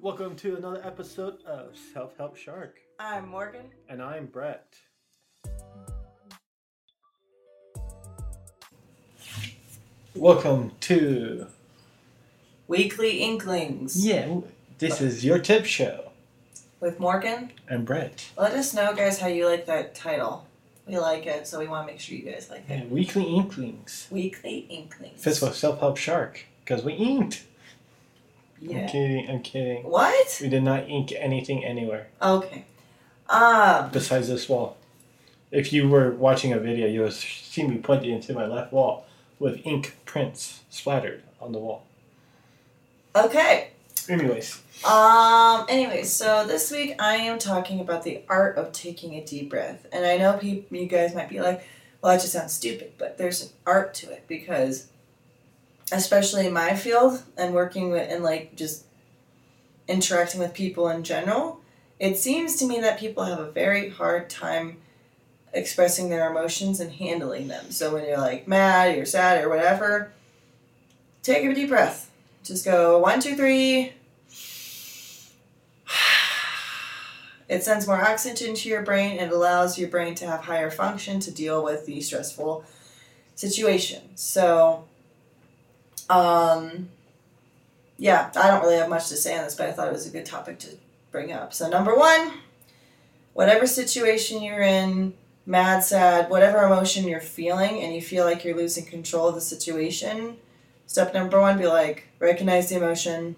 Welcome to another episode of Self Help Shark. I'm Morgan. And I'm Brett. Welcome to. Weekly Inklings. Yeah, this is your tip show. With Morgan. And Brett. Let us know, guys, how you like that title. We like it, so we want to make sure you guys like Yeah, it. Weekly Inklings. Weekly Inklings. Fits with Self Help Shark. Because we inked. I'm kidding, I'm kidding. What? We did not ink anything anywhere Okay. Um. besides this wall. If you were watching a video, you would see me pointing into my left wall with ink prints splattered on the wall. Okay. Anyways, Um. Anyway, so this week I am talking about the art of taking a deep breath, and I know people, you guys might be like, "Well, that just sounds stupid," but there's an art to it because, especially in my field and working with and like just interacting with people in general, it seems to me that people have a very hard time expressing their emotions and handling them. So when you're like mad, you're sad, or whatever, take a deep breath. Just go one, two, three. It sends more oxygen to your brain and allows your brain to have higher function to deal with the stressful situation. So, um, yeah, I don't really have much to say on this, but I thought it was a good topic to bring up. So, number one, whatever situation you're in, mad, sad, whatever emotion you're feeling, and you feel like you're losing control of the situation, step number one, be like, recognize the emotion.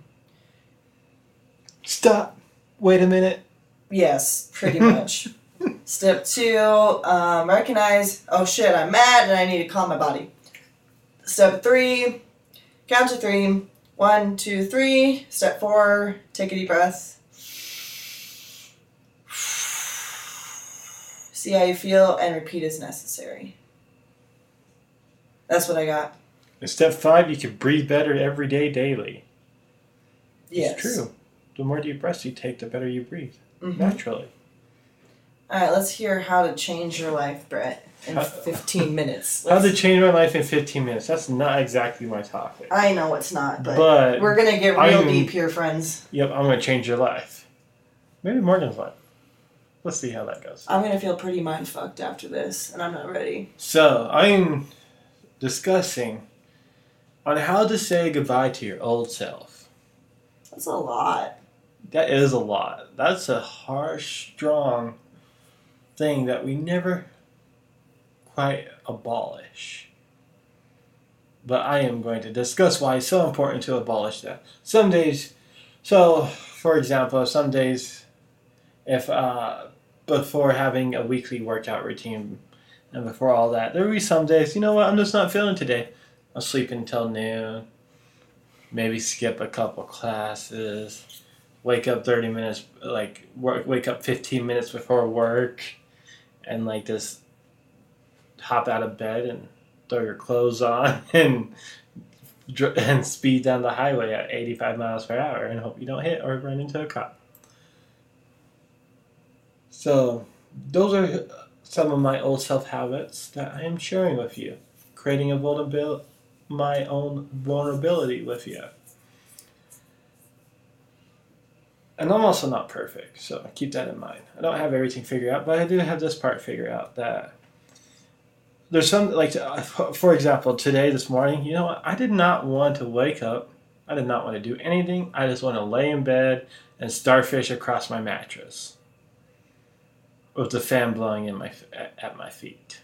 stop. Wait a minute. Yes, pretty much. Step two, um, recognize, oh shit, I'm mad and I need to calm my body. Step three, count to three. One, two, three. Step four, take a deep breath. See how you feel and repeat as necessary. That's what I got. In step five, you can breathe better every day, daily. Yes. It's true. The more deep breaths you take, the better you breathe. Mhm. Naturally. All right, let's hear how to change your life, Brett, in How- 15 minutes. How to Let's- change my life in 15 minutes. That's not exactly my topic. I know it's not, but, But, we're gonna get real I'm- deep here, friends. yep, I'm going to change your life. Maybe Morgan's life. Let's see how that goes. I'm gonna feel pretty mind fucked after this, and I'm not ready. So, I'm discussing on how to say goodbye to your old self. That's a lot. That is a lot. That's a harsh, strong thing that we never quite abolish. But I am going to discuss why it's so important to abolish that. Some days, so for example, some days, if uh, before having a weekly workout routine and before all that, there will be some days, you know what, I'm just not feeling today. I'll sleep until noon, maybe skip a couple classes wake up 30 minutes like work wake up 15 minutes before work and like just hop out of bed and throw your clothes on and and speed down the highway at 85 miles per hour and hope you don't hit or run into a cop. So those are some of my old self habits that i am sharing with you creating a vulnerability my own vulnerability with you and I'm also not perfect, so keep that in mind. I don't have everything figured out, but I do have this part figured out that there's some like uh, for example, today this morning, you know? I did not want to wake up. I did not want to do anything. I just want to lay in bed and starfish across my mattress with the fan blowing in my at, my feet.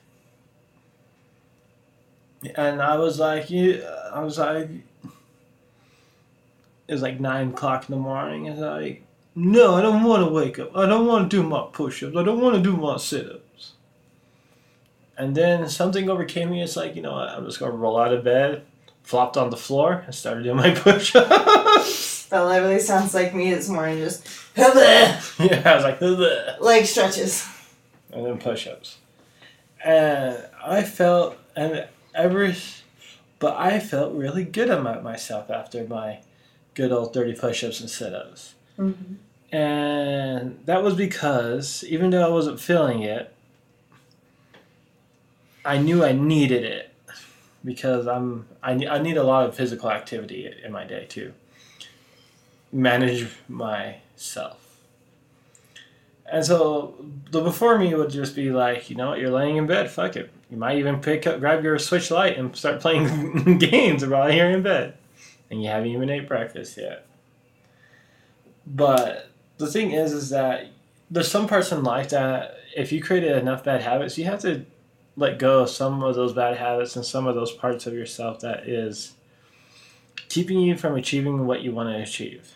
And I was like, you, I was like, it was like nine o'clock in the morning. And like, no, I don't want to wake up. I don't want to do my push-ups. I don't want to do my sit-ups. And then something overcame me. It's like, you know what? I'm just gonna roll out of bed, flopped on the floor, and started doing my push-ups. That literally sounds like me this morning, just yeah, I was like, leg stretches. and then push-ups. And I felt, and ever, but I felt really good about myself after my good old 30 push-ups and sit-ups. Mm-hmm. And that was because even though I wasn't feeling it, I knew I needed it because I'm I, I need a lot of physical activity in my day too. manage myself. And so the before me would just be like, you know what, you're laying in bed, fuck it. You might even pick up, grab your Switch Lite and start playing games while you're in bed. And you haven't even ate breakfast yet. But the thing is, is that there's some parts in life that if you created enough bad habits, you have to let go of some of those bad habits and some of those parts of yourself that is keeping you from achieving what you want to achieve.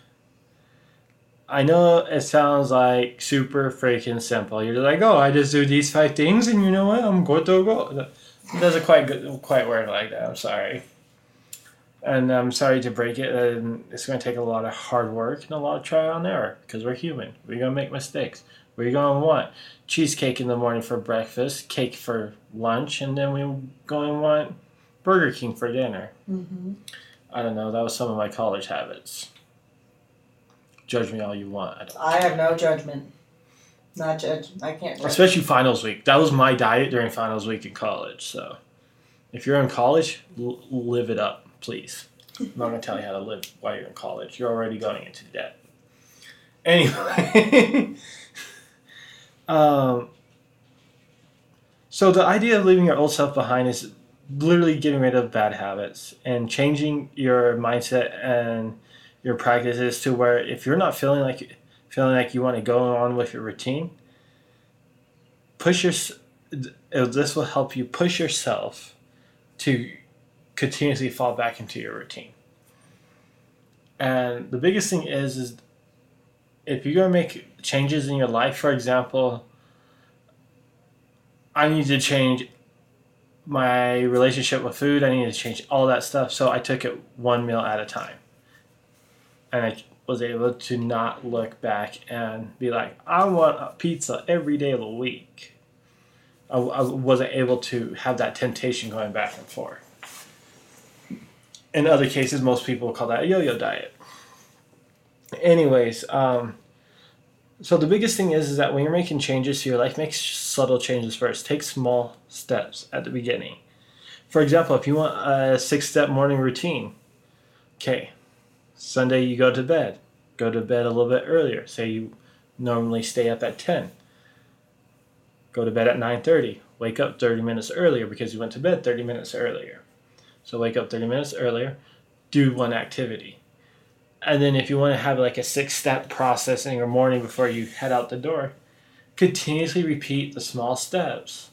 I know it sounds like super freaking simple. You're like, oh, I just do these five things, and you know what? I'm good to go. It doesn't quite quite work like that. I'm sorry, and I'm sorry to break it. And it's going to take a lot of hard work and a lot of trial and error because we're human. We're gonna make mistakes. We're gonna want cheesecake in the morning for breakfast, cake for lunch, and then we're going to want Burger King for dinner. Mm-hmm. I don't know. That was some of my college habits. Judge me all you want. I. I have no judgment. Not judge. I can't judge. Especially finals week. That was my diet during finals week in college. So, if you're in college, l- live it up, please. I'm not gonna tell you how to live while you're in college. You're already going into debt. Anyway, um, so the idea of leaving your old self behind is literally getting rid of bad habits and changing your mindset and your practices to where if you're not feeling like feeling like you want to go on with your routine, push your this will help you push yourself to continuously fall back into your routine. And the biggest thing is is if you're gonna make changes in your life, for example, I need to change my relationship with food. I need to change all that stuff. So I took it one meal at a time. And I was able to not look back and be like, I want a pizza every day of the week. I, I wasn't able to have that temptation going back and forth. In other cases, most people call that a yo yo diet. Anyways, um, so the biggest thing is, is that when you're making changes to your life, make subtle changes first. Take small steps at the beginning. For example, if you want a six step morning routine, okay, Sunday you go to bed. Go to bed a little bit earlier. Say you normally stay up at 10. Go to bed at 9:30. Wake up 30 minutes earlier because you went to bed 30 minutes earlier. So wake up 30 minutes earlier, do one activity. And then if you want to have like a six step process in your morning before you head out the door, continuously repeat the small steps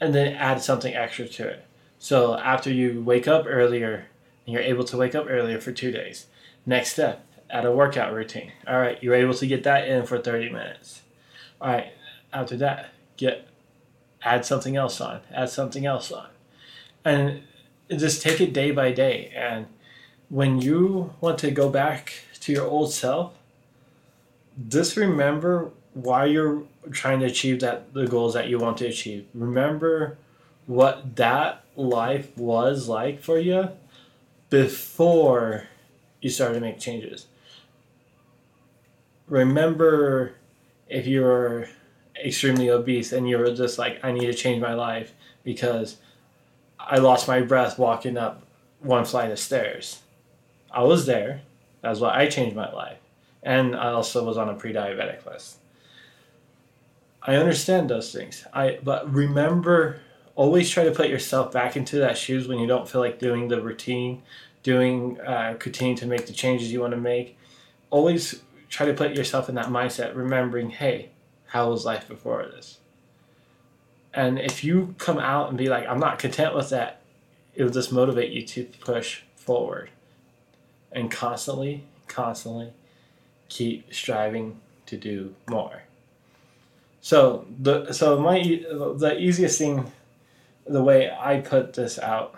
and then add something extra to it. So after you wake up earlier and you're able to wake up earlier for two days, next step, add a workout routine. All right, you're able to get that in for 30 minutes. All right, after that, get add something else on, add something else on. And just take it day by day and when you want to go back to your old self, just remember why you're trying to achieve that the goals that you want to achieve. Remember what that life was like for you before you started to make changes. Remember if you're extremely obese and you're just like, I need to change my life because I lost my breath walking up one flight of stairs I was there. That's why I changed my life. And I also was on a pre-diabetic list. I understand those things. I but remember always try to put yourself back into that shoes when you don't feel like doing the routine, doing uh, continue to make the changes you want to make. Always try to put yourself in that mindset, remembering, hey, how was life before this? And if you come out and be like, I'm not content with that, it'll just motivate you to push forward and constantly, constantly keep striving to do more. So the so my the easiest thing, the way I put this out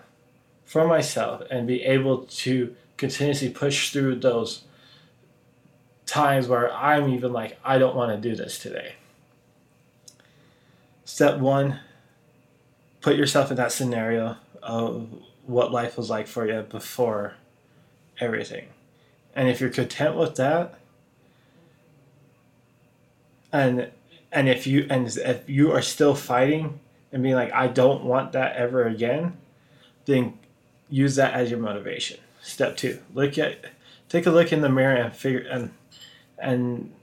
for myself and be able to continuously push through those times where I'm even like I don't want to do this today. Step one, put yourself in that scenario of what life was like for you before everything. And if you're content with that, and and if you and if you are still fighting and being like, I don't want that ever again, then use that as your motivation. Step two, look at take a look in the mirror and figure and and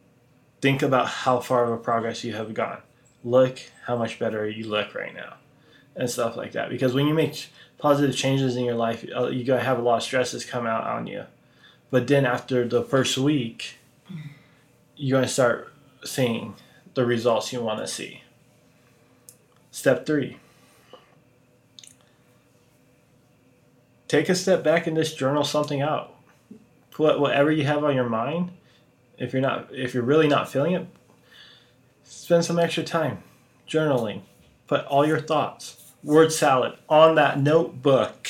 think about how far of a progress you have gone. Look how much better you look right now, and stuff like that. Because when you make positive changes in your life, uh, you're gonna have a lot of stresses come out on you. But then after the first week, you're gonna start seeing the results you want to see. Step three. Take a step back and just journal something out. Put whatever you have on your mind. If you're not, if you're really not feeling it, spend some extra time journaling. Put all your thoughts, word salad on that notebook.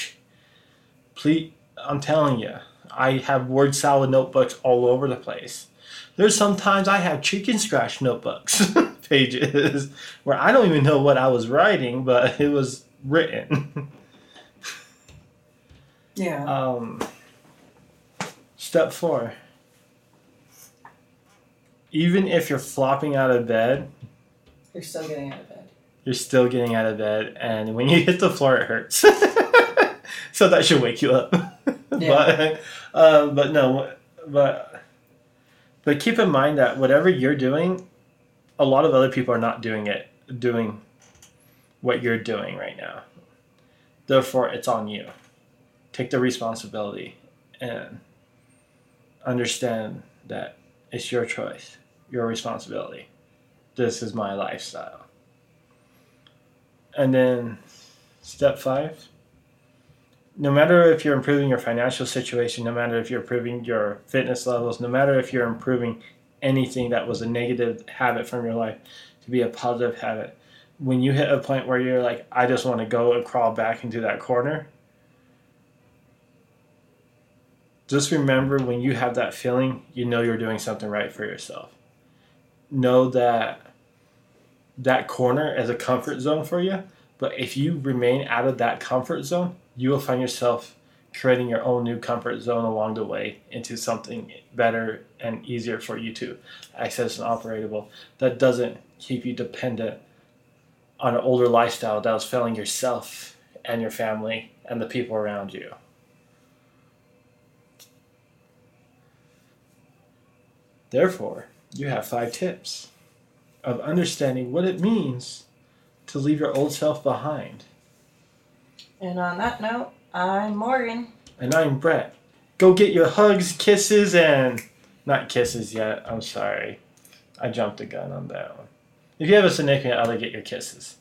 Please, I'm telling you, I have word salad notebooks all over the place. There's sometimes I have chicken scratch notebooks pages where I don't even know what I was writing, but it was written. Yeah. Um, step four. Even if you're flopping out of bed, You're still getting out of bed. you're still getting out of bed, and when you hit the floor, it hurts. so that should wake you up. Yeah. but, um, but no, but but keep in mind that whatever you're doing, a lot of other people are not doing it, doing what you're doing right now. Therefore, it's on you. Take the responsibility and understand that it's your choice, your responsibility. This is my lifestyle. And then step five no matter if you're improving your financial situation, no matter if you're improving your fitness levels, no matter if you're improving anything that was a negative habit from your life to be a positive habit, when you hit a point where you're like, I just want to go and crawl back into that corner, just remember when you have that feeling, you know you're doing something right for yourself. Know that that corner is a comfort zone for you, but if you remain out of that comfort zone, you will find yourself creating your own new comfort zone along the way into something better and easier for you to access and operable that doesn't keep you dependent on an older lifestyle that was failing yourself and your family and the people around you. Therefore, you have five tips of understanding what it means to leave your old self behind. And on that note, I'm Morgan. And I'm Brett. Go get your hugs, kisses, and not kisses yet. I'm sorry. I jumped the gun on that one. If you have a significant other, get your kisses.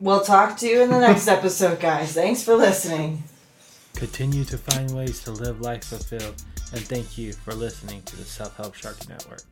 We'll talk to you in the next episode, guys. Thanks for listening. Continue to find ways to live life fulfilled, and thank you for listening to the Self Help Shark Network.